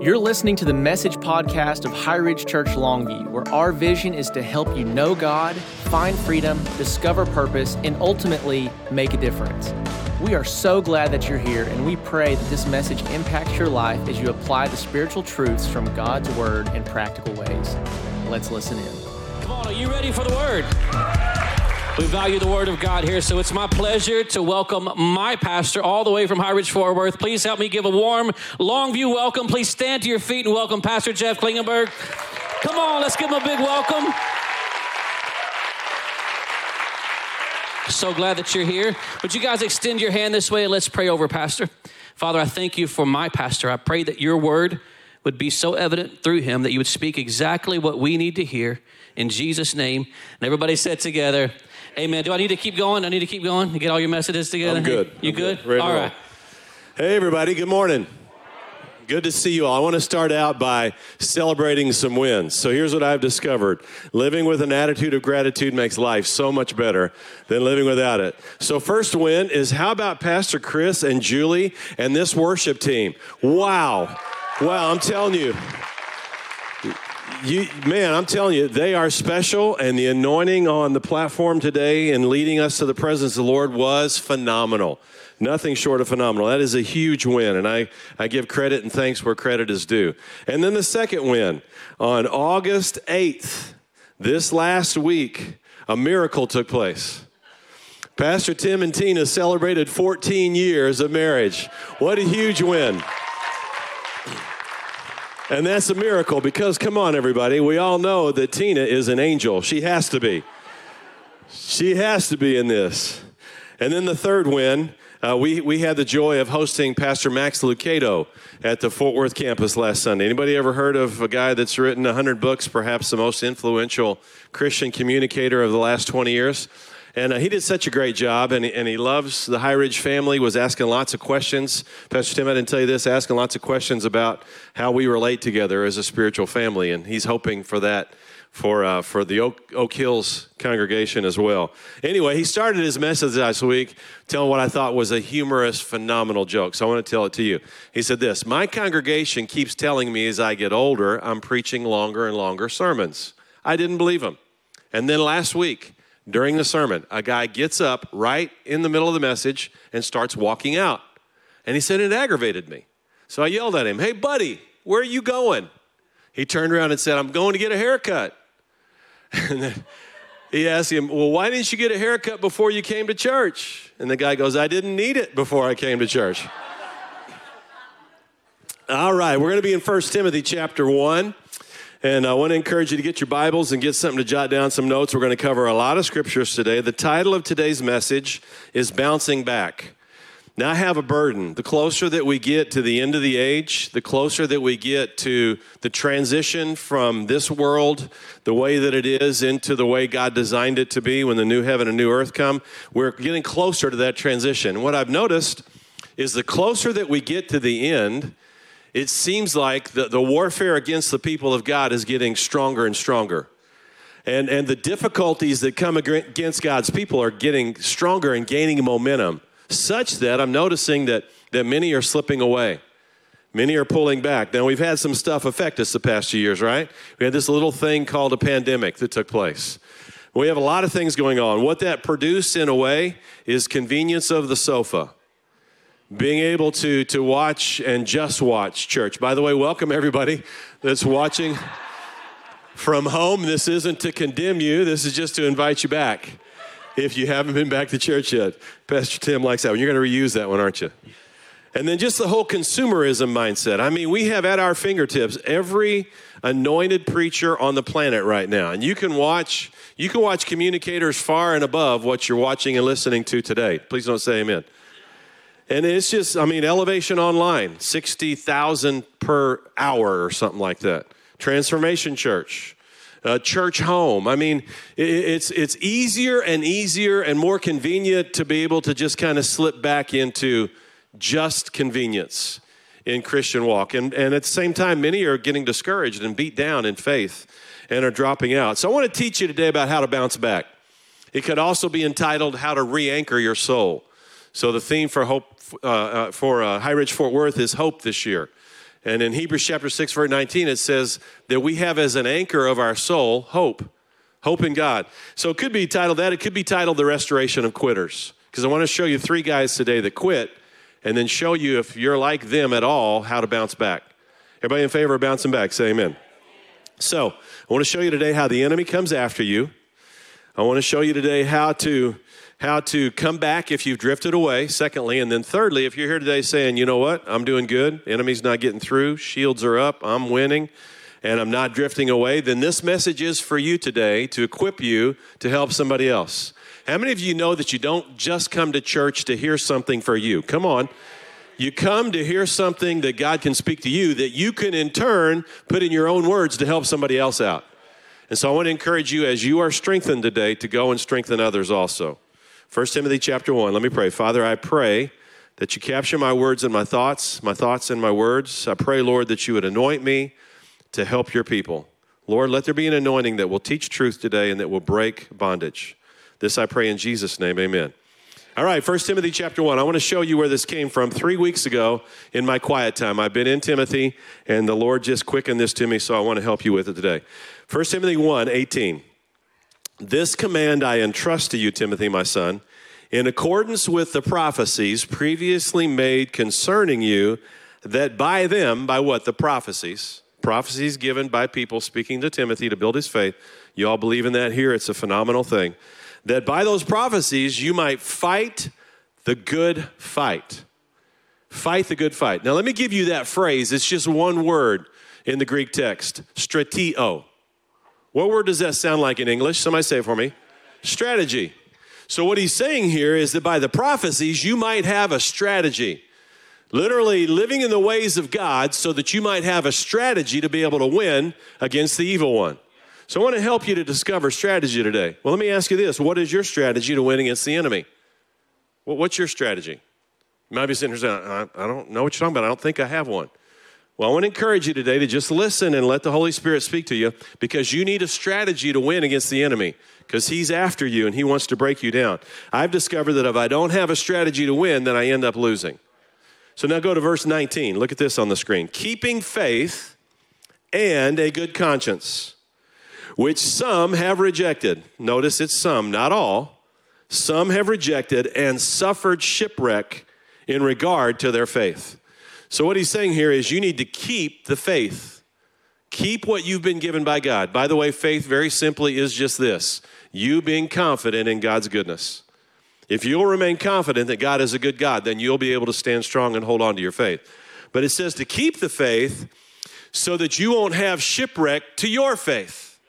You're listening to the message podcast of High Ridge Church Longview, where our vision is to help you know God, find freedom, discover purpose, and ultimately make a difference. We are so glad that you're here, and we pray that this message impacts your life as you apply the spiritual truths from God's Word in practical ways. Let's listen in. Come on, are you ready for the Word? We value the Word of God here, so it's my pleasure to welcome my pastor all the way from High Ridge Fort Worth. Please help me give a warm Longview welcome. Please stand to your feet and welcome Pastor Jeff Klingenberg. Come on, let's give him a big welcome. So glad that you're here. Would you guys extend your hand this way and let's pray over, Pastor? Father, I thank you for my pastor. I pray that your word would be so evident through him that you would speak exactly what we need to hear in Jesus' name. And everybody said together, Amen. Do I need to keep going? I need to keep going to get all your messages together? I'm good. You I'm good? good. All roll. Hey, everybody, good morning. Good to see you all. I want to start out by celebrating some wins. So here's what I've discovered living with an attitude of gratitude makes life so much better than living without it. So, first win is how about Pastor Chris and Julie and this worship team? Wow. Wow, I'm telling you. You, man, I'm telling you, they are special, and the anointing on the platform today and leading us to the presence of the Lord was phenomenal. Nothing short of phenomenal. That is a huge win, and I, I give credit and thanks where credit is due. And then the second win on August 8th, this last week, a miracle took place. Pastor Tim and Tina celebrated 14 years of marriage. What a huge win. And that's a miracle because, come on, everybody, we all know that Tina is an angel. She has to be. She has to be in this. And then the third win, uh, we, we had the joy of hosting Pastor Max Lucado at the Fort Worth campus last Sunday. Anybody ever heard of a guy that's written 100 books, perhaps the most influential Christian communicator of the last 20 years? And uh, he did such a great job, and, and he loves the High Ridge family, was asking lots of questions. Pastor Tim, I didn't tell you this, asking lots of questions about how we relate together as a spiritual family, and he's hoping for that for, uh, for the Oak, Oak Hills congregation as well. Anyway, he started his message last week telling what I thought was a humorous, phenomenal joke. So I want to tell it to you. He said this My congregation keeps telling me as I get older, I'm preaching longer and longer sermons. I didn't believe him. And then last week, during the sermon, a guy gets up right in the middle of the message and starts walking out. And he said it aggravated me. So I yelled at him, Hey, buddy, where are you going? He turned around and said, I'm going to get a haircut. And then he asked him, Well, why didn't you get a haircut before you came to church? And the guy goes, I didn't need it before I came to church. All right, we're going to be in 1 Timothy chapter 1. And I want to encourage you to get your Bibles and get something to jot down some notes. We're going to cover a lot of scriptures today. The title of today's message is Bouncing Back. Now, I have a burden. The closer that we get to the end of the age, the closer that we get to the transition from this world, the way that it is, into the way God designed it to be when the new heaven and new earth come, we're getting closer to that transition. What I've noticed is the closer that we get to the end, it seems like the, the warfare against the people of God is getting stronger and stronger. And, and the difficulties that come against God's people are getting stronger and gaining momentum, such that I'm noticing that, that many are slipping away. Many are pulling back. Now, we've had some stuff affect us the past few years, right? We had this little thing called a pandemic that took place. We have a lot of things going on. What that produced, in a way, is convenience of the sofa being able to to watch and just watch church. By the way, welcome everybody that's watching from home. This isn't to condemn you. This is just to invite you back. If you haven't been back to church yet, Pastor Tim likes that one. You're going to reuse that one, aren't you? And then just the whole consumerism mindset. I mean, we have at our fingertips every anointed preacher on the planet right now. And you can watch you can watch communicators far and above what you're watching and listening to today. Please don't say amen. And it's just, I mean, Elevation Online, 60,000 per hour or something like that. Transformation Church, uh, Church Home. I mean, it, it's, it's easier and easier and more convenient to be able to just kind of slip back into just convenience in Christian walk. And, and at the same time, many are getting discouraged and beat down in faith and are dropping out. So I want to teach you today about how to bounce back. It could also be entitled How to Re Anchor Your Soul. So the theme for hope uh, uh, for uh, High Ridge Fort Worth is hope this year. And in Hebrews chapter 6, verse 19, it says that we have as an anchor of our soul hope. Hope in God. So it could be titled that. It could be titled The Restoration of Quitters. Because I want to show you three guys today that quit and then show you if you're like them at all, how to bounce back. Everybody in favor of bouncing back? Say amen. So I want to show you today how the enemy comes after you. I want to show you today how to how to come back if you've drifted away, secondly. And then thirdly, if you're here today saying, you know what, I'm doing good, enemy's not getting through, shields are up, I'm winning, and I'm not drifting away, then this message is for you today to equip you to help somebody else. How many of you know that you don't just come to church to hear something for you? Come on. You come to hear something that God can speak to you that you can in turn put in your own words to help somebody else out. And so I want to encourage you as you are strengthened today to go and strengthen others also. 1 Timothy chapter 1. Let me pray. Father, I pray that you capture my words and my thoughts, my thoughts and my words. I pray, Lord, that you would anoint me to help your people. Lord, let there be an anointing that will teach truth today and that will break bondage. This I pray in Jesus' name. Amen. All right, 1 Timothy chapter 1. I want to show you where this came from three weeks ago in my quiet time. I've been in Timothy, and the Lord just quickened this to me, so I want to help you with it today. 1 Timothy 1 18. This command I entrust to you, Timothy, my son, in accordance with the prophecies previously made concerning you, that by them, by what? The prophecies, prophecies given by people speaking to Timothy to build his faith. You all believe in that here? It's a phenomenal thing. That by those prophecies you might fight the good fight. Fight the good fight. Now, let me give you that phrase. It's just one word in the Greek text strateo. What word does that sound like in English? Somebody say it for me. Strategy. So, what he's saying here is that by the prophecies, you might have a strategy. Literally living in the ways of God so that you might have a strategy to be able to win against the evil one. So, I want to help you to discover strategy today. Well, let me ask you this What is your strategy to win against the enemy? Well, what's your strategy? You might be sitting here saying, I, I don't know what you're talking about. I don't think I have one. Well, I want to encourage you today to just listen and let the Holy Spirit speak to you because you need a strategy to win against the enemy because he's after you and he wants to break you down. I've discovered that if I don't have a strategy to win, then I end up losing. So now go to verse 19. Look at this on the screen. Keeping faith and a good conscience, which some have rejected. Notice it's some, not all. Some have rejected and suffered shipwreck in regard to their faith. So, what he's saying here is you need to keep the faith. Keep what you've been given by God. By the way, faith very simply is just this you being confident in God's goodness. If you'll remain confident that God is a good God, then you'll be able to stand strong and hold on to your faith. But it says to keep the faith so that you won't have shipwreck to your faith.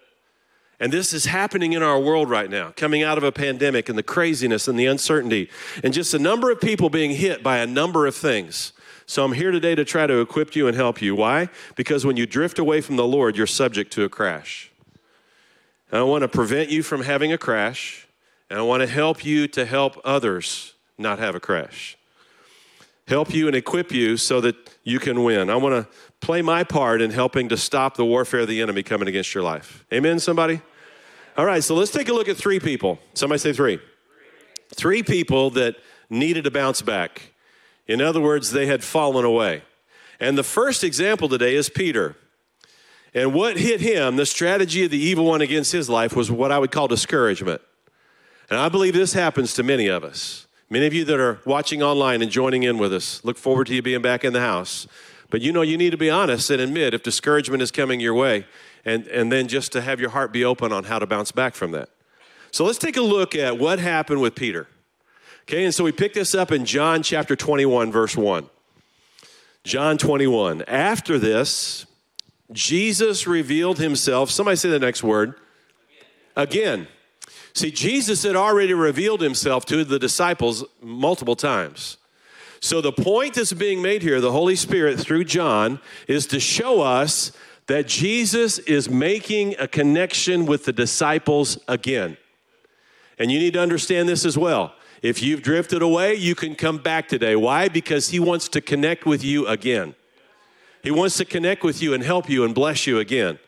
And this is happening in our world right now, coming out of a pandemic and the craziness and the uncertainty, and just a number of people being hit by a number of things. So I'm here today to try to equip you and help you. Why? Because when you drift away from the Lord, you're subject to a crash. And I want to prevent you from having a crash, and I want to help you to help others not have a crash. Help you and equip you so that you can win. I want to play my part in helping to stop the warfare of the enemy coming against your life. Amen, somebody? All right, so let's take a look at three people. Somebody say three. Three people that needed to bounce back. In other words, they had fallen away. And the first example today is Peter. And what hit him, the strategy of the evil one against his life, was what I would call discouragement. And I believe this happens to many of us. Many of you that are watching online and joining in with us, look forward to you being back in the house. But you know, you need to be honest and admit if discouragement is coming your way, and, and then just to have your heart be open on how to bounce back from that. So let's take a look at what happened with Peter. Okay, and so we pick this up in John chapter 21, verse 1. John 21. After this, Jesus revealed himself. Somebody say the next word. Again. See, Jesus had already revealed himself to the disciples multiple times. So the point that's being made here, the Holy Spirit through John, is to show us that Jesus is making a connection with the disciples again. And you need to understand this as well. If you've drifted away, you can come back today. Why? Because He wants to connect with you again. He wants to connect with you and help you and bless you again.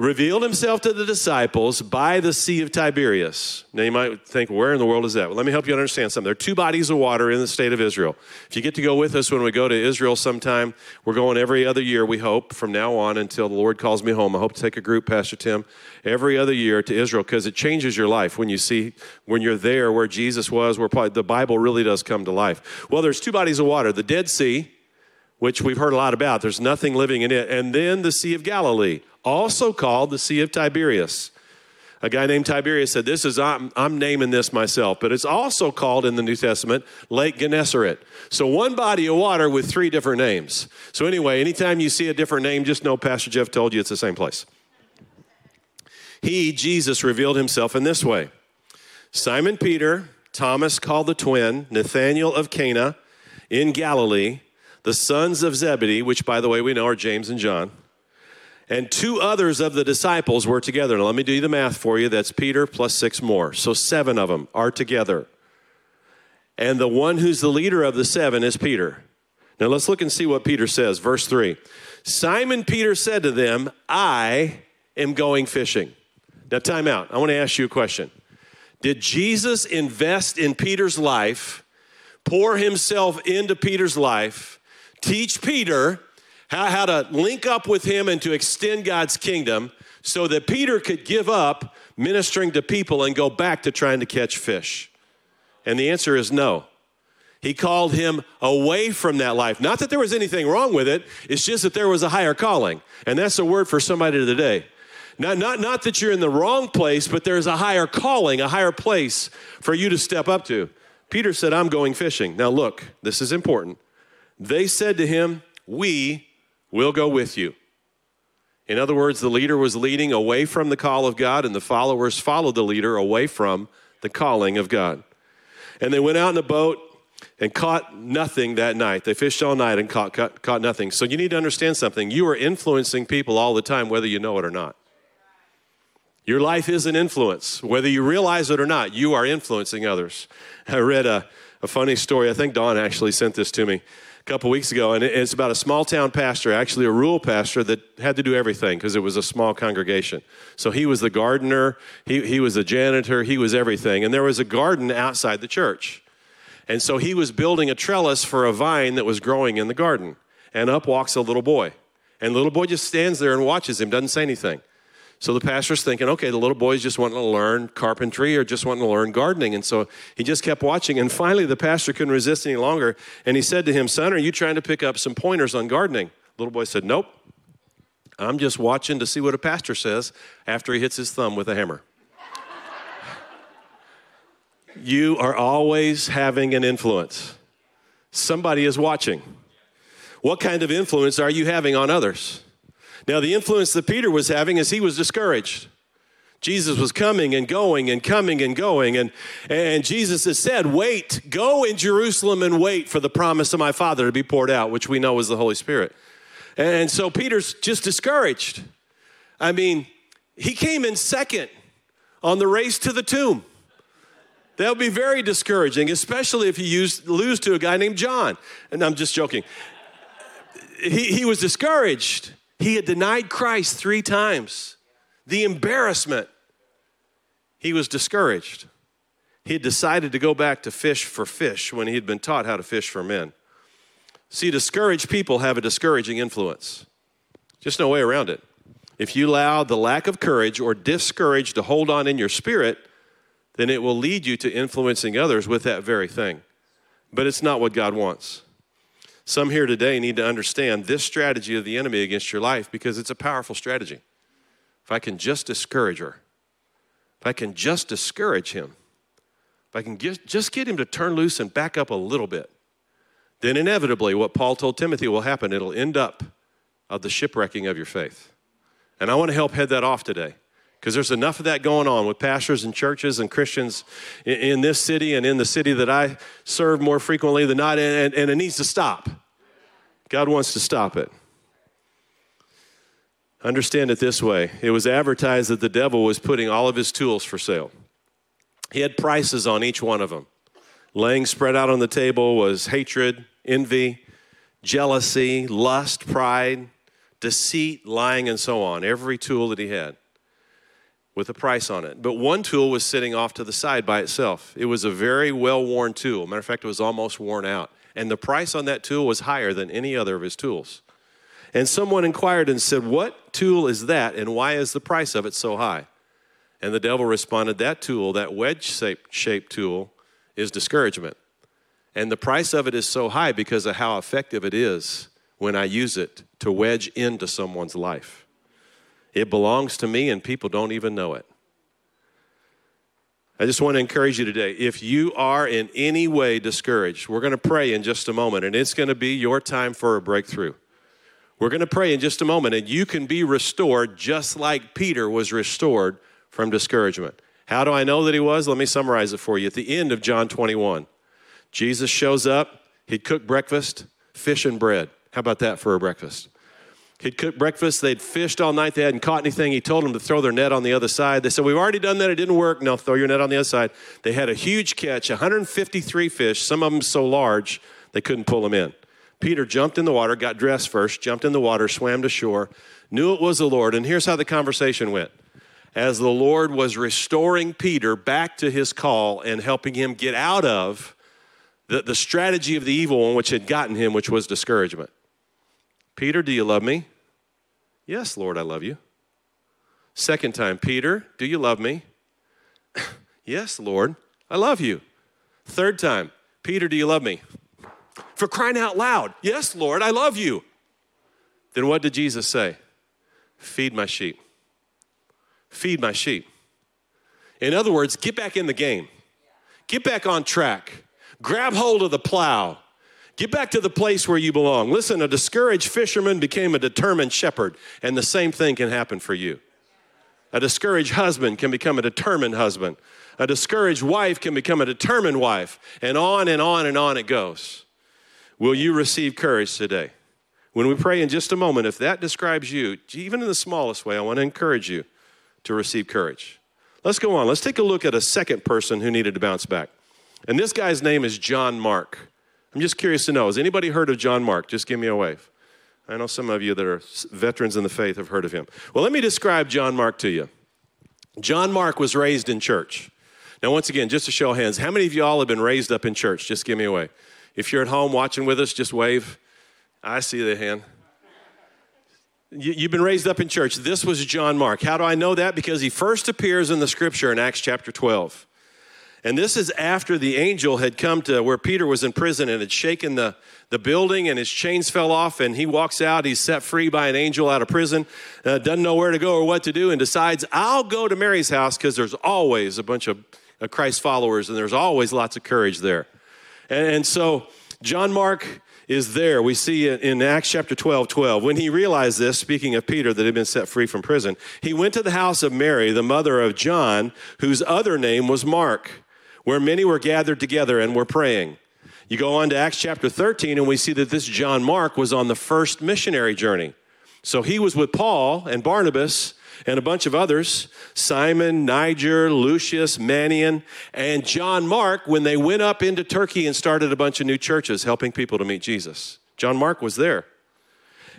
Revealed himself to the disciples by the Sea of Tiberias. Now you might think, where in the world is that? Well, let me help you understand something. There are two bodies of water in the state of Israel. If you get to go with us when we go to Israel sometime, we're going every other year, we hope, from now on until the Lord calls me home. I hope to take a group, Pastor Tim, every other year to Israel because it changes your life when you see, when you're there where Jesus was, where the Bible really does come to life. Well, there's two bodies of water the Dead Sea, which we've heard a lot about. There's nothing living in it. And then the Sea of Galilee also called the Sea of Tiberias. A guy named Tiberius said, This is, I'm, I'm, naming this myself, but it's also called in the New Testament Lake Gennesaret. So one body of water with three different names. So, anyway, anytime you see a different name, just know Pastor Jeff told you it's the same place. He, Jesus, revealed himself in this way Simon Peter, Thomas called the twin, Nathanael of Cana in Galilee, the sons of Zebedee, which, by the way, we know are James and John and two others of the disciples were together. Now, let me do the math for you. That's Peter plus six more. So, seven of them are together. And the one who's the leader of the seven is Peter. Now, let's look and see what Peter says. Verse 3 Simon Peter said to them, I am going fishing. Now, time out. I want to ask you a question. Did Jesus invest in Peter's life, pour himself into Peter's life, teach Peter how, how to link up with him and to extend God's kingdom so that Peter could give up ministering to people and go back to trying to catch fish? And the answer is no. He called him away from that life. Not that there was anything wrong with it, it's just that there was a higher calling. And that's a word for somebody today. Not, not, not that you're in the wrong place, but there's a higher calling, a higher place for you to step up to. Peter said, I'm going fishing. Now, look, this is important. They said to him, We We'll go with you. In other words, the leader was leading away from the call of God, and the followers followed the leader away from the calling of God. And they went out in a boat and caught nothing that night. They fished all night and caught, caught, caught nothing. So you need to understand something. You are influencing people all the time, whether you know it or not. Your life is an influence. Whether you realize it or not, you are influencing others. I read a, a funny story. I think Don actually sent this to me a couple weeks ago, and it's about a small town pastor, actually a rural pastor that had to do everything because it was a small congregation. So he was the gardener, he, he was the janitor, he was everything. And there was a garden outside the church. And so he was building a trellis for a vine that was growing in the garden. And up walks a little boy. And the little boy just stands there and watches him, doesn't say anything. So the pastor's thinking, okay, the little boy's just wanting to learn carpentry or just wanting to learn gardening. And so he just kept watching. And finally, the pastor couldn't resist any longer. And he said to him, Son, are you trying to pick up some pointers on gardening? The little boy said, Nope. I'm just watching to see what a pastor says after he hits his thumb with a hammer. you are always having an influence. Somebody is watching. What kind of influence are you having on others? Now, the influence that Peter was having is he was discouraged. Jesus was coming and going and coming and going. And, and Jesus has said, Wait, go in Jerusalem and wait for the promise of my Father to be poured out, which we know is the Holy Spirit. And so Peter's just discouraged. I mean, he came in second on the race to the tomb. That would be very discouraging, especially if you use, lose to a guy named John. And I'm just joking. He, he was discouraged. He had denied Christ three times. The embarrassment. He was discouraged. He had decided to go back to fish for fish when he had been taught how to fish for men. See, discouraged people have a discouraging influence. Just no way around it. If you allow the lack of courage or discourage to hold on in your spirit, then it will lead you to influencing others with that very thing. But it's not what God wants. Some here today need to understand this strategy of the enemy against your life because it's a powerful strategy. If I can just discourage her, if I can just discourage him, if I can get, just get him to turn loose and back up a little bit, then inevitably what Paul told Timothy will happen. It'll end up of the shipwrecking of your faith. And I want to help head that off today because there's enough of that going on with pastors and churches and Christians in, in, this city and in the city that I serve more frequently than not, and, and it needs to stop. God wants to stop it. Understand it this way it was advertised that the devil was putting all of his tools for sale. He had prices on each one of them. Laying spread out on the table was hatred, envy, jealousy, lust, pride, deceit, lying, and so on. Every tool that he had with a price on it. But one tool was sitting off to the side by itself. It was a very well worn tool. Matter of fact, it was almost worn out. And the price on that tool was higher than any other of his tools. And someone inquired and said, What tool is that, and why is the price of it so high? And the devil responded, That tool, that wedge shaped tool, is discouragement. And the price of it is so high because of how effective it is when I use it to wedge into someone's life. It belongs to me, and people don't even know it. I just want to encourage you today. If you are in any way discouraged, we're going to pray in just a moment, and it's going to be your time for a breakthrough. We're going to pray in just a moment, and you can be restored just like Peter was restored from discouragement. How do I know that he was? Let me summarize it for you. At the end of John 21, Jesus shows up. He'd cook breakfast, fish and bread. How about that for a breakfast? He'd cooked breakfast. They'd fished all night. They hadn't caught anything. He told them to throw their net on the other side. They said, We've already done that. It didn't work. No, throw your net on the other side. They had a huge catch 153 fish, some of them so large they couldn't pull them in. Peter jumped in the water, got dressed first, jumped in the water, swam to shore, knew it was the Lord. And here's how the conversation went as the Lord was restoring Peter back to his call and helping him get out of the, the strategy of the evil one which had gotten him, which was discouragement. Peter, do you love me? Yes, Lord, I love you. Second time, Peter, do you love me? yes, Lord, I love you. Third time, Peter, do you love me? For crying out loud, yes, Lord, I love you. Then what did Jesus say? Feed my sheep feed my sheep. In other words, get back in the game, get back on track, grab hold of the plow. Get back to the place where you belong. Listen, a discouraged fisherman became a determined shepherd, and the same thing can happen for you. A discouraged husband can become a determined husband. A discouraged wife can become a determined wife, and on and on and on it goes. Will you receive courage today? When we pray in just a moment, if that describes you, even in the smallest way, I want to encourage you to receive courage. Let's go on. Let's take a look at a second person who needed to bounce back. And this guy's name is John Mark. I'm just curious to know has anybody heard of John Mark? Just give me a wave. I know some of you that are veterans in the faith have heard of him. Well, let me describe John Mark to you. John Mark was raised in church. Now, once again, just to show hands, how many of y'all have been raised up in church? Just give me a wave. If you're at home watching with us, just wave. I see the hand. You've been raised up in church. This was John Mark. How do I know that? Because he first appears in the scripture in Acts chapter 12. And this is after the angel had come to where Peter was in prison and had shaken the, the building and his chains fell off. And he walks out. He's set free by an angel out of prison, uh, doesn't know where to go or what to do, and decides, I'll go to Mary's house because there's always a bunch of uh, Christ followers and there's always lots of courage there. And, and so John Mark is there. We see it in Acts chapter 12 12. When he realized this, speaking of Peter that had been set free from prison, he went to the house of Mary, the mother of John, whose other name was Mark, where many were gathered together and were praying. You go on to Acts chapter 13, and we see that this John Mark was on the first missionary journey. So he was with Paul and Barnabas and a bunch of others Simon, Niger, Lucius, Manaen, and John Mark when they went up into Turkey and started a bunch of new churches helping people to meet Jesus. John Mark was there.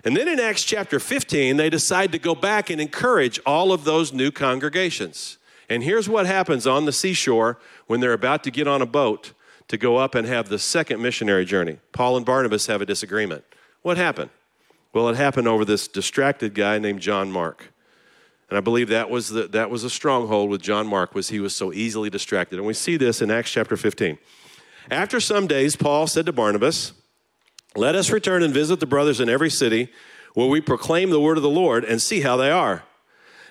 And then in Acts chapter 15, they decide to go back and encourage all of those new congregations. And here's what happens on the seashore when they're about to get on a boat to go up and have the second missionary journey. Paul and Barnabas have a disagreement. What happened? Well, it happened over this distracted guy named John Mark. And I believe that was, the, that was a stronghold with John Mark was he was so easily distracted. And we see this in Acts chapter 15. After some days, Paul said to Barnabas, Let us return and visit the brothers in every city where we proclaim the word of the Lord and see how they are.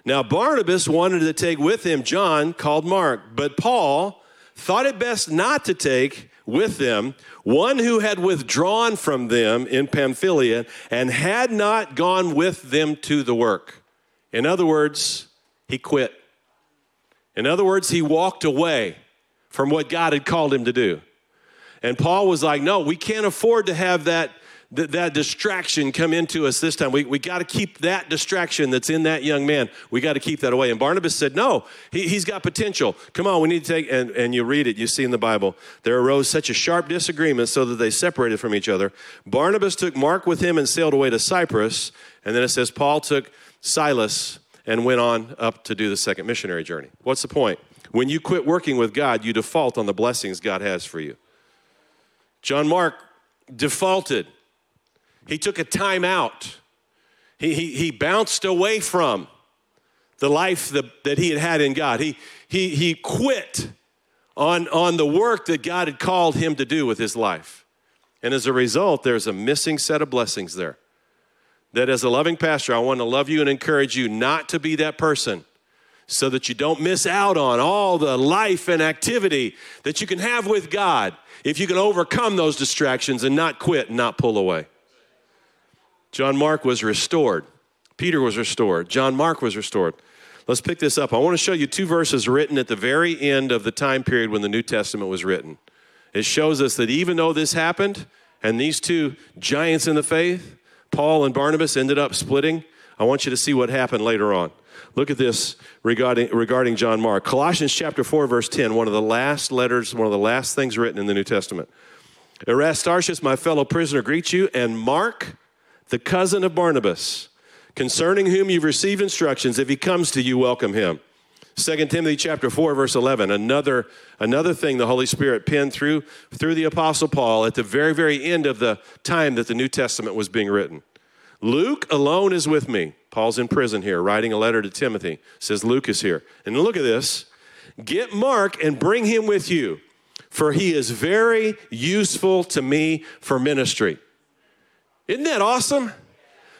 Now, Barnabas wanted to take with him John, called Mark, but Paul thought it best not to take with them one who had withdrawn from them in Pamphylia and had not gone with them to the work. In other words, he quit. In other words, he walked away from what God had called him to do. And Paul was like, No, we can't afford to have that, th- that distraction come into us this time. We, we got to keep that distraction that's in that young man. We got to keep that away. And Barnabas said, No, he, he's got potential. Come on, we need to take, and, and you read it, you see in the Bible, there arose such a sharp disagreement so that they separated from each other. Barnabas took Mark with him and sailed away to Cyprus. And then it says, Paul took Silas and went on up to do the second missionary journey. What's the point? When you quit working with God, you default on the blessings God has for you. John Mark defaulted he took a time out. He, he, he bounced away from the life that, that he had had in God. He, he, he quit on, on the work that God had called him to do with his life. And as a result, there's a missing set of blessings there. That as a loving pastor, I want to love you and encourage you not to be that person so that you don't miss out on all the life and activity that you can have with God if you can overcome those distractions and not quit and not pull away. John Mark was restored. Peter was restored. John Mark was restored. Let's pick this up. I want to show you two verses written at the very end of the time period when the New Testament was written. It shows us that even though this happened and these two giants in the faith, Paul and Barnabas, ended up splitting, I want you to see what happened later on. Look at this regarding, regarding John Mark. Colossians chapter 4, verse 10, one of the last letters, one of the last things written in the New Testament. Aristarchus, my fellow prisoner, greets you, and Mark, the cousin of Barnabas, concerning whom you've received instructions. If he comes to you, welcome him. 2 Timothy chapter 4 verse 11 another another thing the Holy Spirit penned through through the apostle Paul at the very very end of the time that the New Testament was being written. Luke alone is with me. Paul's in prison here writing a letter to Timothy. Says Luke is here. And look at this. Get Mark and bring him with you, for he is very useful to me for ministry. Isn't that awesome?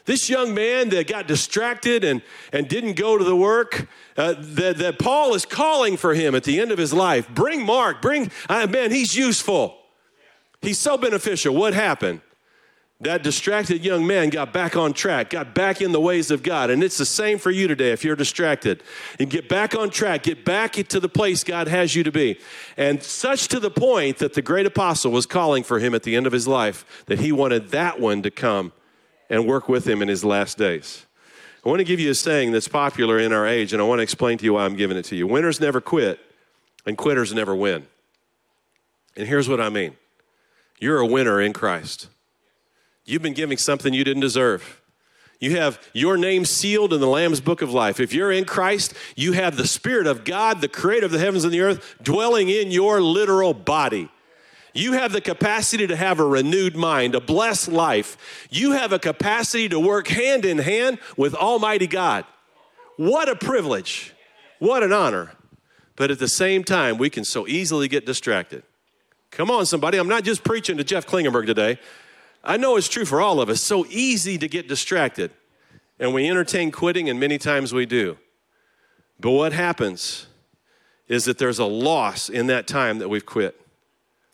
This young man that got distracted and, and didn't go to the work, uh, that, that Paul is calling for him at the end of his life. Bring Mark, bring, uh, man, he's useful. He's so beneficial. What happened? That distracted young man got back on track, got back in the ways of God. And it's the same for you today if you're distracted. And get back on track, get back to the place God has you to be. And such to the point that the great apostle was calling for him at the end of his life that he wanted that one to come and work with him in his last days. I want to give you a saying that's popular in our age, and I want to explain to you why I'm giving it to you. Winners never quit, and quitters never win. And here's what I mean you're a winner in Christ. You've been giving something you didn't deserve. You have your name sealed in the Lamb's book of life. If you're in Christ, you have the Spirit of God, the creator of the heavens and the earth, dwelling in your literal body. You have the capacity to have a renewed mind, a blessed life. You have a capacity to work hand in hand with Almighty God. What a privilege. What an honor. But at the same time, we can so easily get distracted. Come on, somebody. I'm not just preaching to Jeff Klingenberg today. I know it's true for all of us. So easy to get distracted. And we entertain quitting, and many times we do. But what happens is that there's a loss in that time that we've quit.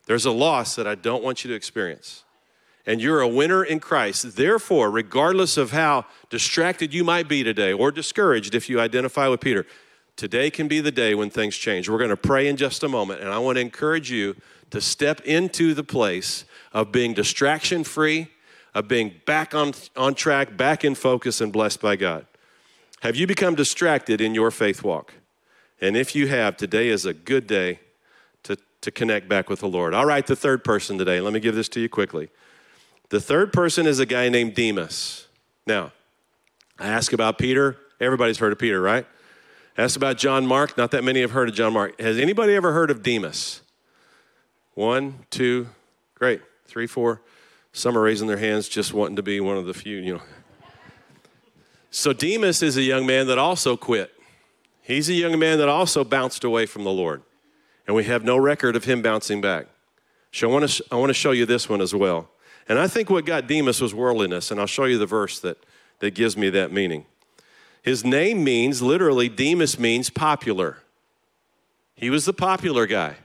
There's a loss that I don't want you to experience. And you're a winner in Christ. Therefore, regardless of how distracted you might be today or discouraged if you identify with Peter, today can be the day when things change. We're going to pray in just a moment, and I want to encourage you to step into the place of being distraction free, of being back on, on track, back in focus, and blessed by God. Have you become distracted in your faith walk? And if you have, today is a good day to, to connect back with the Lord. All right, the third person today. Let me give this to you quickly. The third person is a guy named Demas. Now, I ask about Peter. Everybody's heard of Peter, right? I asked about John Mark. Not that many have heard of John Mark. Has anybody ever heard of Demas? One, two, great. Three, four. Some are raising their hands just wanting to be one of the few, you know. So Demas is a young man that also quit. He's a young man that also bounced away from the Lord. And we have no record of him bouncing back. So I want to, I want to show you this one as well. And I think what got Demas was worldliness, and I'll show you the verse that, that gives me that meaning. His name means, literally, Demas means popular. He was the popular guy.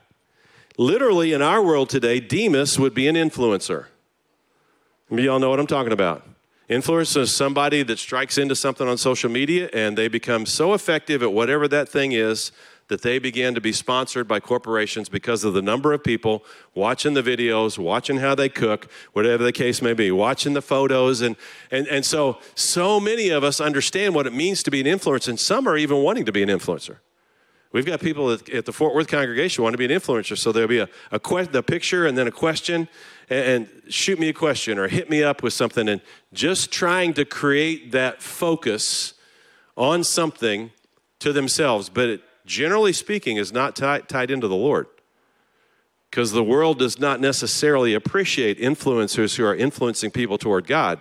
Literally, in our world today, Demas would be an influencer. You all know what I'm talking about. Influencer is somebody that strikes into something on social media and they become so effective at whatever that thing is that they began to be sponsored by corporations because of the number of people watching the videos, watching how they cook, whatever the case may be, watching the photos. And, and, and so, so many of us understand what it means to be an influencer, and some are even wanting to be an influencer. We've got people at, the Fort Worth congregation want to be an influencer, so there'll be a, a, que- the picture and then a question, and, and shoot me a question or hit me up with something, and just trying to create that focus on something to themselves. But it, generally speaking, is not tied into the Lord. Because the world does not necessarily appreciate influencers who are influencing people toward God.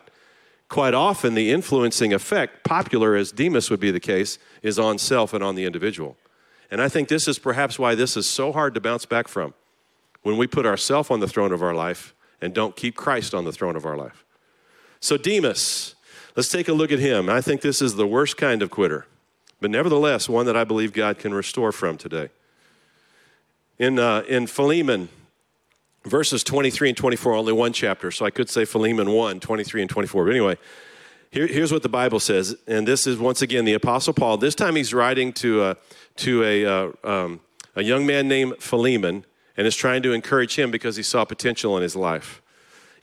Quite often, the influencing effect, popular as Demas would be the case, is on self and on the individual. And I think this is perhaps why this is so hard to bounce back from. When we put ourselves on the throne of our life and don't keep Christ on the throne of our life. So, Demas, let's take a look at him. I think this is the worst kind of quitter but nevertheless, one that I believe God can restore from today. In, uh, in Philemon, verses 23 and 24, only one chapter, so I could say Philemon 1, 23 and 24. But anyway, here, here's what the Bible says, and this is once again the Apostle Paul. This time he's writing to, a, to a, uh, um, a young man named Philemon and is trying to encourage him because he saw potential in his life.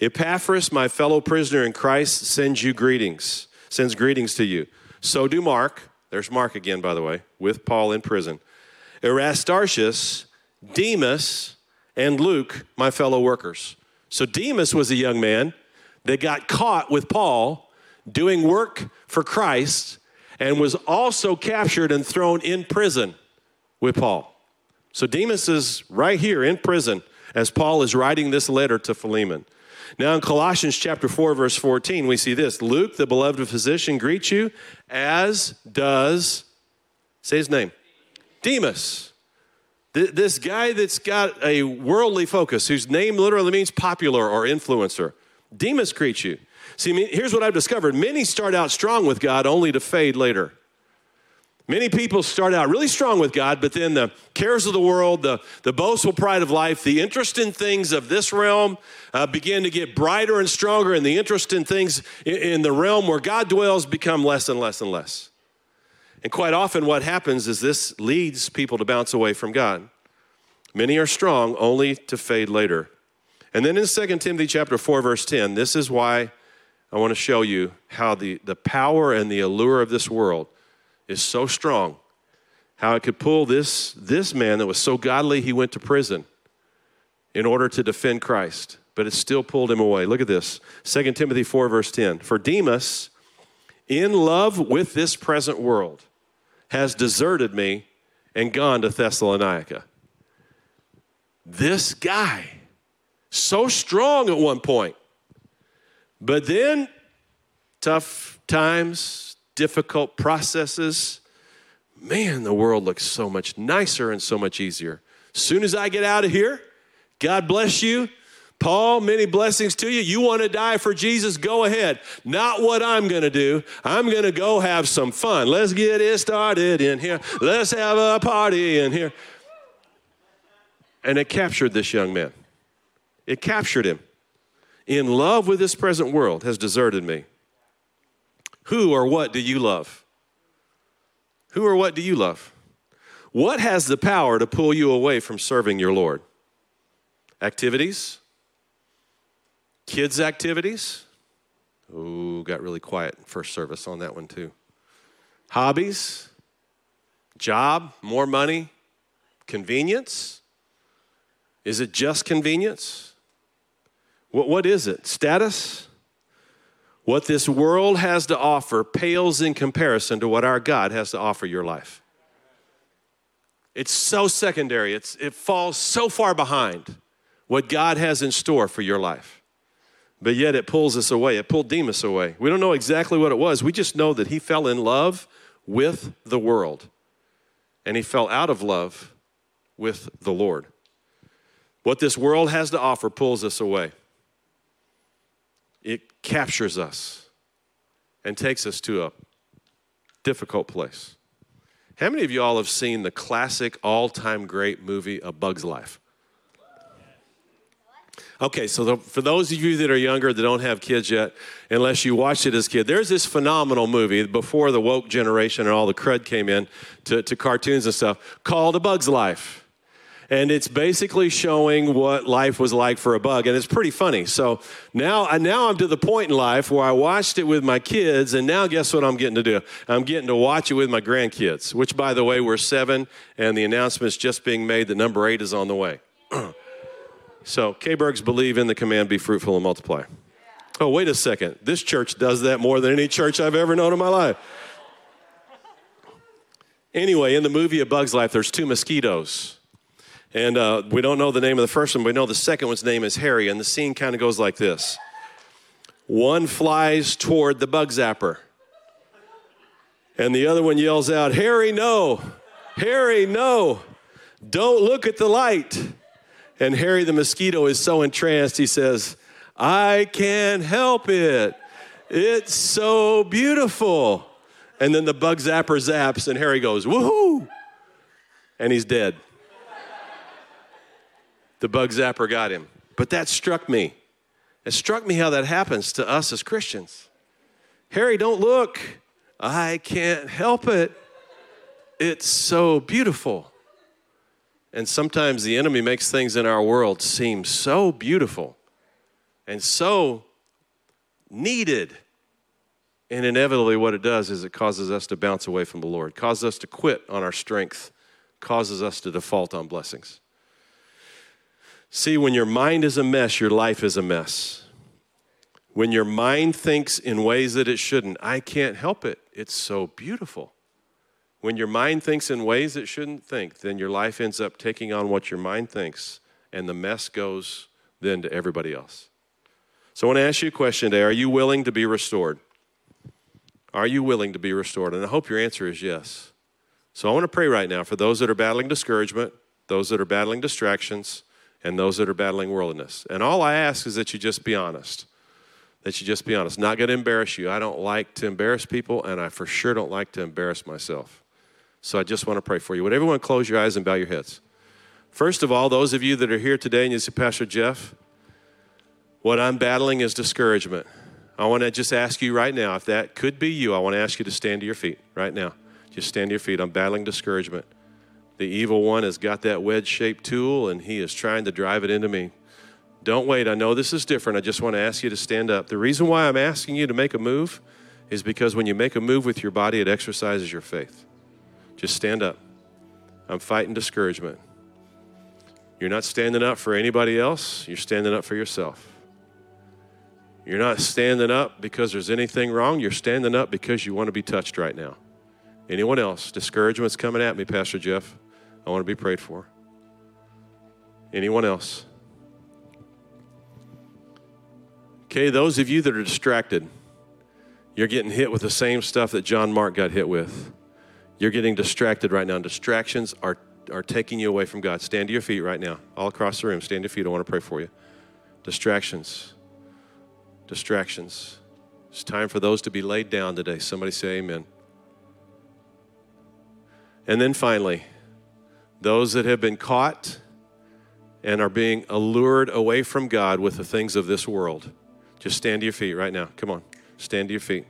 Epaphras, my fellow prisoner in Christ, sends you greetings, sends greetings to you. So do Mark there's Mark again, by the way, with Paul in prison. Aristarchus, Demas, and Luke, my fellow workers. So Demas was a young man that got caught with Paul doing work for Christ and was also captured and thrown in prison with Paul. So Demas is right here in prison as Paul is writing this letter to Philemon. Now, in Colossians chapter 4, verse 14, we see this Luke, the beloved physician, greets you, as does, say his name, Demas. This guy that's got a worldly focus, whose name literally means popular or influencer. Demas greets you. See, here's what I've discovered many start out strong with God only to fade later. Many people start out really strong with God, but then the cares of the world, the, the boastful pride of life, the interest in things of this realm uh, begin to get brighter and stronger, and the interest in things in, in the realm where God dwells become less and less and less. And quite often, what happens is this leads people to bounce away from God. Many are strong only to fade later. And then in 2 Timothy chapter 4, verse 10, this is why I want to show you how the, the power and the allure of this world is so strong how it could pull this, this man that was so godly he went to prison in order to defend Christ, but it still pulled him away. Look at this 2 Timothy 4, verse 10. For Demas, in love with this present world, has deserted me and gone to Thessalonica. This guy, so strong at one point, but then tough times, difficult processes, man, the world looks so much nicer and so much easier. Soon as I get out of here, God bless you. Paul, many blessings to you. You want to die for Jesus? Go ahead. Not what I'm going to do. I'm going to go have some fun. Let's get it started in here. Let's have a party in here. And it captured this young man. It captured him. In love with this present world has deserted me. Who or what do you love? Who or what do you love? What has the power to pull you away from serving your Lord? Activities? Kids' activities? Ooh, got really quiet first service on that one too. Hobbies? Job? More money? Convenience? Is it just convenience? What, what is it? Status? What this world has to offer pales in comparison to what our God has to offer your life. It's so secondary, it's, it falls so far behind what God has in store for your life. But yet it pulls us away. It pulled Demas away. We don't know exactly what it was. We just know that he fell in love with the world and he fell out of love with the Lord. What this world has to offer pulls us away it captures us and takes us to a difficult place. How many of you all have seen the classic all time great movie, A Bug's Life? Okay, so the, for those of you that are younger that don't have kids yet, unless you watched it as a kid, there's this phenomenal movie before the woke generation and all the crud came in to, to cartoons and stuff called A Bug's Life. And it's basically showing what life was like for a bug, and it's pretty funny. So now, now I'm to the point in life where I watched it with my kids, and now guess what I'm getting to do? I'm getting to watch it with my grandkids, which, by the way, we're seven, and the announcement's just being made that number eight is on the way. So, K-Bergs believe in the command, be fruitful and multiply. Oh, wait a second. This church does that more than any church I've ever known in my life. Anyway, in the movie A Bug's Life, there's two mosquitoes. And uh, we don't know the name of the first one, but we know the second one's name is Harry. And the scene kind of goes like this One flies toward the bug zapper, and the other one yells out, Harry, no! Harry, no! Don't look at the light. And Harry the mosquito is so entranced, he says, I can't help it. It's so beautiful. And then the bug zapper zaps, and Harry goes, woohoo! And he's dead. The bug zapper got him. But that struck me. It struck me how that happens to us as Christians. Harry, don't look. I can't help it. It's so beautiful. And sometimes the enemy makes things in our world seem so beautiful and so needed. And inevitably, what it does is it causes us to bounce away from the Lord, causes us to quit on our strength, causes us to default on blessings. See, when your mind is a mess, your life is a mess. When your mind thinks in ways that it shouldn't, I can't help it. It's so beautiful. When your mind thinks in ways it shouldn't think, then your life ends up taking on what your mind thinks, and the mess goes then to everybody else. So I want to ask you a question today Are you willing to be restored? Are you willing to be restored? And I hope your answer is yes. So I want to pray right now for those that are battling discouragement, those that are battling distractions, and those that are battling worldliness. And all I ask is that you just be honest. That you just be honest. Not going to embarrass you. I don't like to embarrass people, and I for sure don't like to embarrass myself. So I just want to pray for you. Would everyone close your eyes and bow your heads? First of all, those of you that are here today and you say, Pastor Jeff, what I'm battling is discouragement. I want to just ask you right now, if that could be you, I want to ask you to stand to your feet right now. Just stand to your feet. I'm battling discouragement. The evil one has got that wedge shaped tool and he is trying to drive it into me. Don't wait. I know this is different. I just want to ask you to stand up. The reason why I'm asking you to make a move is because when you make a move with your body, it exercises your faith. Just stand up. I'm fighting discouragement. You're not standing up for anybody else, you're standing up for yourself. You're not standing up because there's anything wrong, you're standing up because you want to be touched right now. Anyone else? Discouragement's coming at me, Pastor Jeff. I want to be prayed for. Anyone else? Okay, those of you that are distracted, you're getting hit with the same stuff that John Mark got hit with. You're getting distracted right now. and Distractions are, are taking you away from God. Stand to your feet right now, all across the room. Stand to your feet. I want to pray for you. Distractions. Distractions. It's time for those to be laid down today. Somebody say amen. And then finally, those that have been caught and are being allured away from God with the things of this world. Just stand to your feet right now. Come on. Stand to your feet.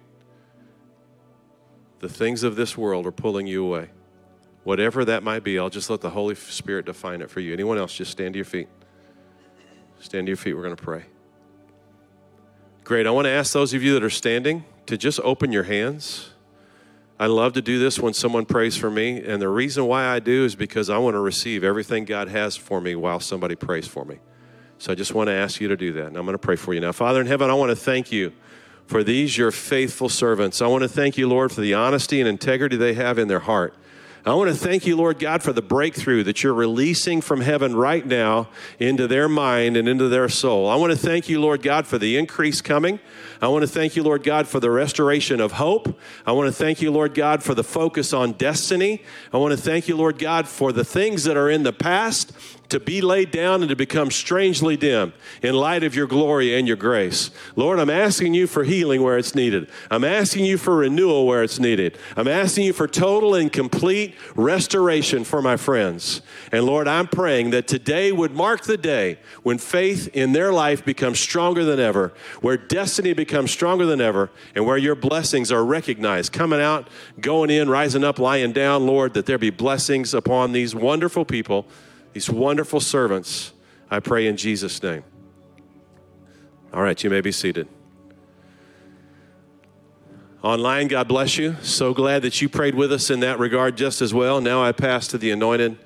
The things of this world are pulling you away. Whatever that might be, I'll just let the Holy Spirit define it for you. Anyone else, just stand to your feet. Stand to your feet. We're going to pray. Great. I want to ask those of you that are standing to just open your hands. I love to do this when someone prays for me. And the reason why I do is because I want to receive everything God has for me while somebody prays for me. So I just want to ask you to do that. And I'm going to pray for you now. Father in heaven, I want to thank you for these, your faithful servants. I want to thank you, Lord, for the honesty and integrity they have in their heart. I want to thank you, Lord God, for the breakthrough that you're releasing from heaven right now into their mind and into their soul. I want to thank you, Lord God, for the increase coming. I want to thank you, Lord God, for the restoration of hope. I want to thank you, Lord God, for the focus on destiny. I want to thank you, Lord God, for the things that are in the past to be laid down and to become strangely dim in light of your glory and your grace. Lord, I'm asking you for healing where it's needed. I'm asking you for renewal where it's needed. I'm asking you for total and complete restoration for my friends. And Lord, I'm praying that today would mark the day when faith in their life becomes stronger than ever, where destiny becomes stronger than ever, and where your blessings are recognized, coming out, going in, rising up, lying down, Lord, that there be blessings upon these wonderful people these wonderful servants, I pray in Jesus' name. All right, you may be seated. Online, God bless you. So glad that you prayed with us in that regard just as well. Now I pass to the anointed,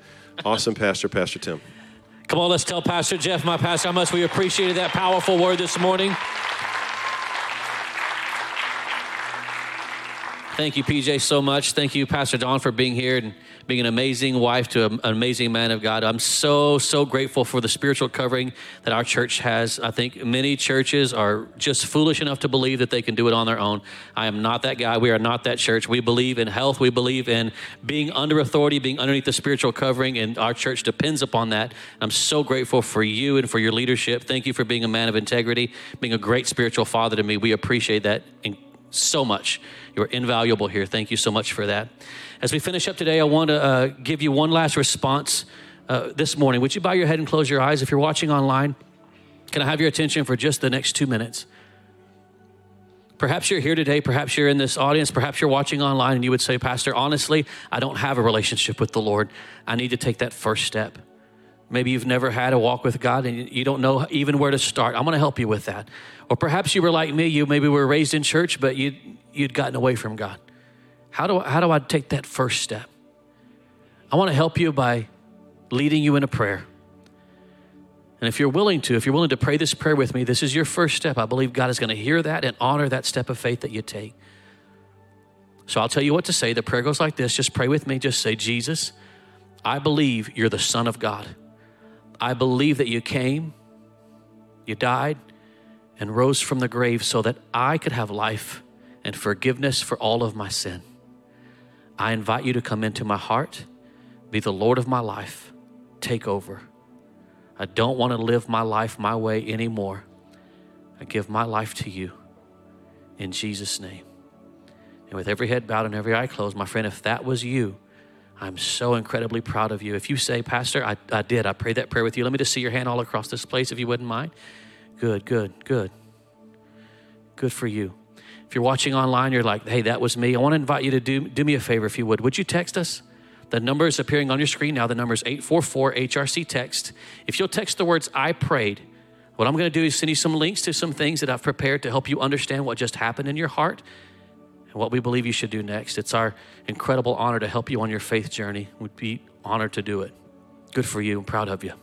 awesome pastor, Pastor Tim. Come on, let's tell Pastor Jeff, my pastor, how much we appreciated that powerful word this morning. Thank you, PJ, so much. Thank you, Pastor Dawn, for being here and being an amazing wife to an amazing man of God. I'm so, so grateful for the spiritual covering that our church has. I think many churches are just foolish enough to believe that they can do it on their own. I am not that guy. We are not that church. We believe in health. We believe in being under authority, being underneath the spiritual covering, and our church depends upon that. I'm so grateful for you and for your leadership. Thank you for being a man of integrity, being a great spiritual father to me. We appreciate that so much. You're invaluable here. Thank you so much for that. As we finish up today, I want to uh, give you one last response uh, this morning. Would you bow your head and close your eyes? If you're watching online, can I have your attention for just the next two minutes? Perhaps you're here today, perhaps you're in this audience, perhaps you're watching online and you would say, Pastor, honestly, I don't have a relationship with the Lord. I need to take that first step. Maybe you've never had a walk with God and you don't know even where to start. I'm going to help you with that. Or perhaps you were like me, you maybe were raised in church, but you, you'd gotten away from God. How do, how do I take that first step? I want to help you by leading you in a prayer. And if you're willing to, if you're willing to pray this prayer with me, this is your first step. I believe God is going to hear that and honor that step of faith that you take. So I'll tell you what to say. The prayer goes like this just pray with me. Just say, Jesus, I believe you're the Son of God. I believe that you came, you died, and rose from the grave so that I could have life and forgiveness for all of my sin. I invite you to come into my heart, be the Lord of my life, take over. I don't want to live my life my way anymore. I give my life to you in Jesus' name. And with every head bowed and every eye closed, my friend, if that was you, I'm so incredibly proud of you. If you say, Pastor, I, I did, I prayed that prayer with you, let me just see your hand all across this place if you wouldn't mind. Good, good, good. Good for you. If you're watching online, you're like, hey, that was me. I want to invite you to do, do me a favor if you would. Would you text us? The number is appearing on your screen now. The number is 844 HRC text. If you'll text the words I prayed, what I'm going to do is send you some links to some things that I've prepared to help you understand what just happened in your heart and what we believe you should do next. It's our incredible honor to help you on your faith journey. We'd be honored to do it. Good for you. I'm proud of you.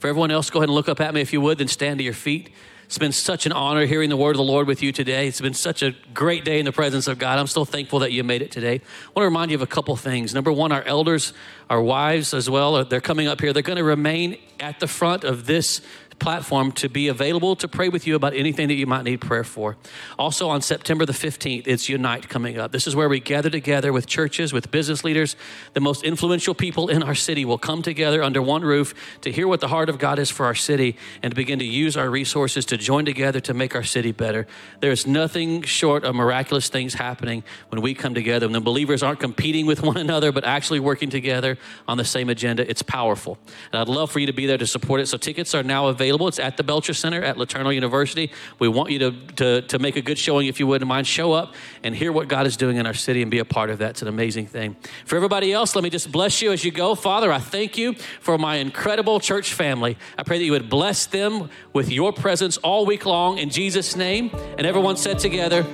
For everyone else, go ahead and look up at me if you would, then stand to your feet. It's been such an honor hearing the word of the Lord with you today. It's been such a great day in the presence of God. I'm so thankful that you made it today. I want to remind you of a couple things. Number one, our elders, our wives as well, they're coming up here. They're going to remain at the front of this platform to be available to pray with you about anything that you might need prayer for. Also, on September the 15th, it's Unite coming up. This is where we gather together with churches, with business leaders. The most influential people in our city will come together under one roof to hear what the heart of God is for our city and to begin to use our resources to join together to make our city better. There's nothing short of miraculous things happening when we come together. When the believers aren't competing with one another, but actually working together on the same agenda. It's powerful. And I'd love for you to be there to support it. So tickets are now available available. It's at the Belcher Center at LeTourneau University. We want you to, to, to make a good showing, if you wouldn't mind. Show up and hear what God is doing in our city and be a part of that. It's an amazing thing. For everybody else, let me just bless you as you go. Father, I thank you for my incredible church family. I pray that you would bless them with your presence all week long in Jesus' name. And everyone said together,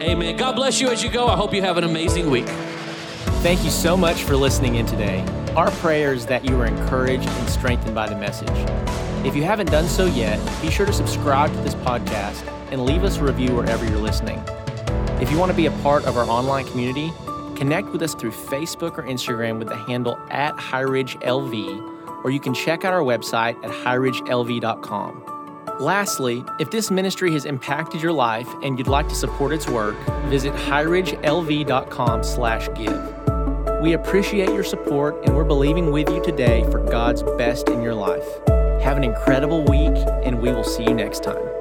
Amen. God bless you as you go. I hope you have an amazing week. Thank you so much for listening in today. Our prayer is that you are encouraged and strengthened by the message. If you haven't done so yet, be sure to subscribe to this podcast and leave us a review wherever you're listening. If you want to be a part of our online community, connect with us through Facebook or Instagram with the handle at HighRidgeLV, or you can check out our website at highridgelv.com. Lastly, if this ministry has impacted your life and you'd like to support its work, visit highridgelv.com/give. We appreciate your support and we're believing with you today for God's best in your life. Have an incredible week, and we will see you next time.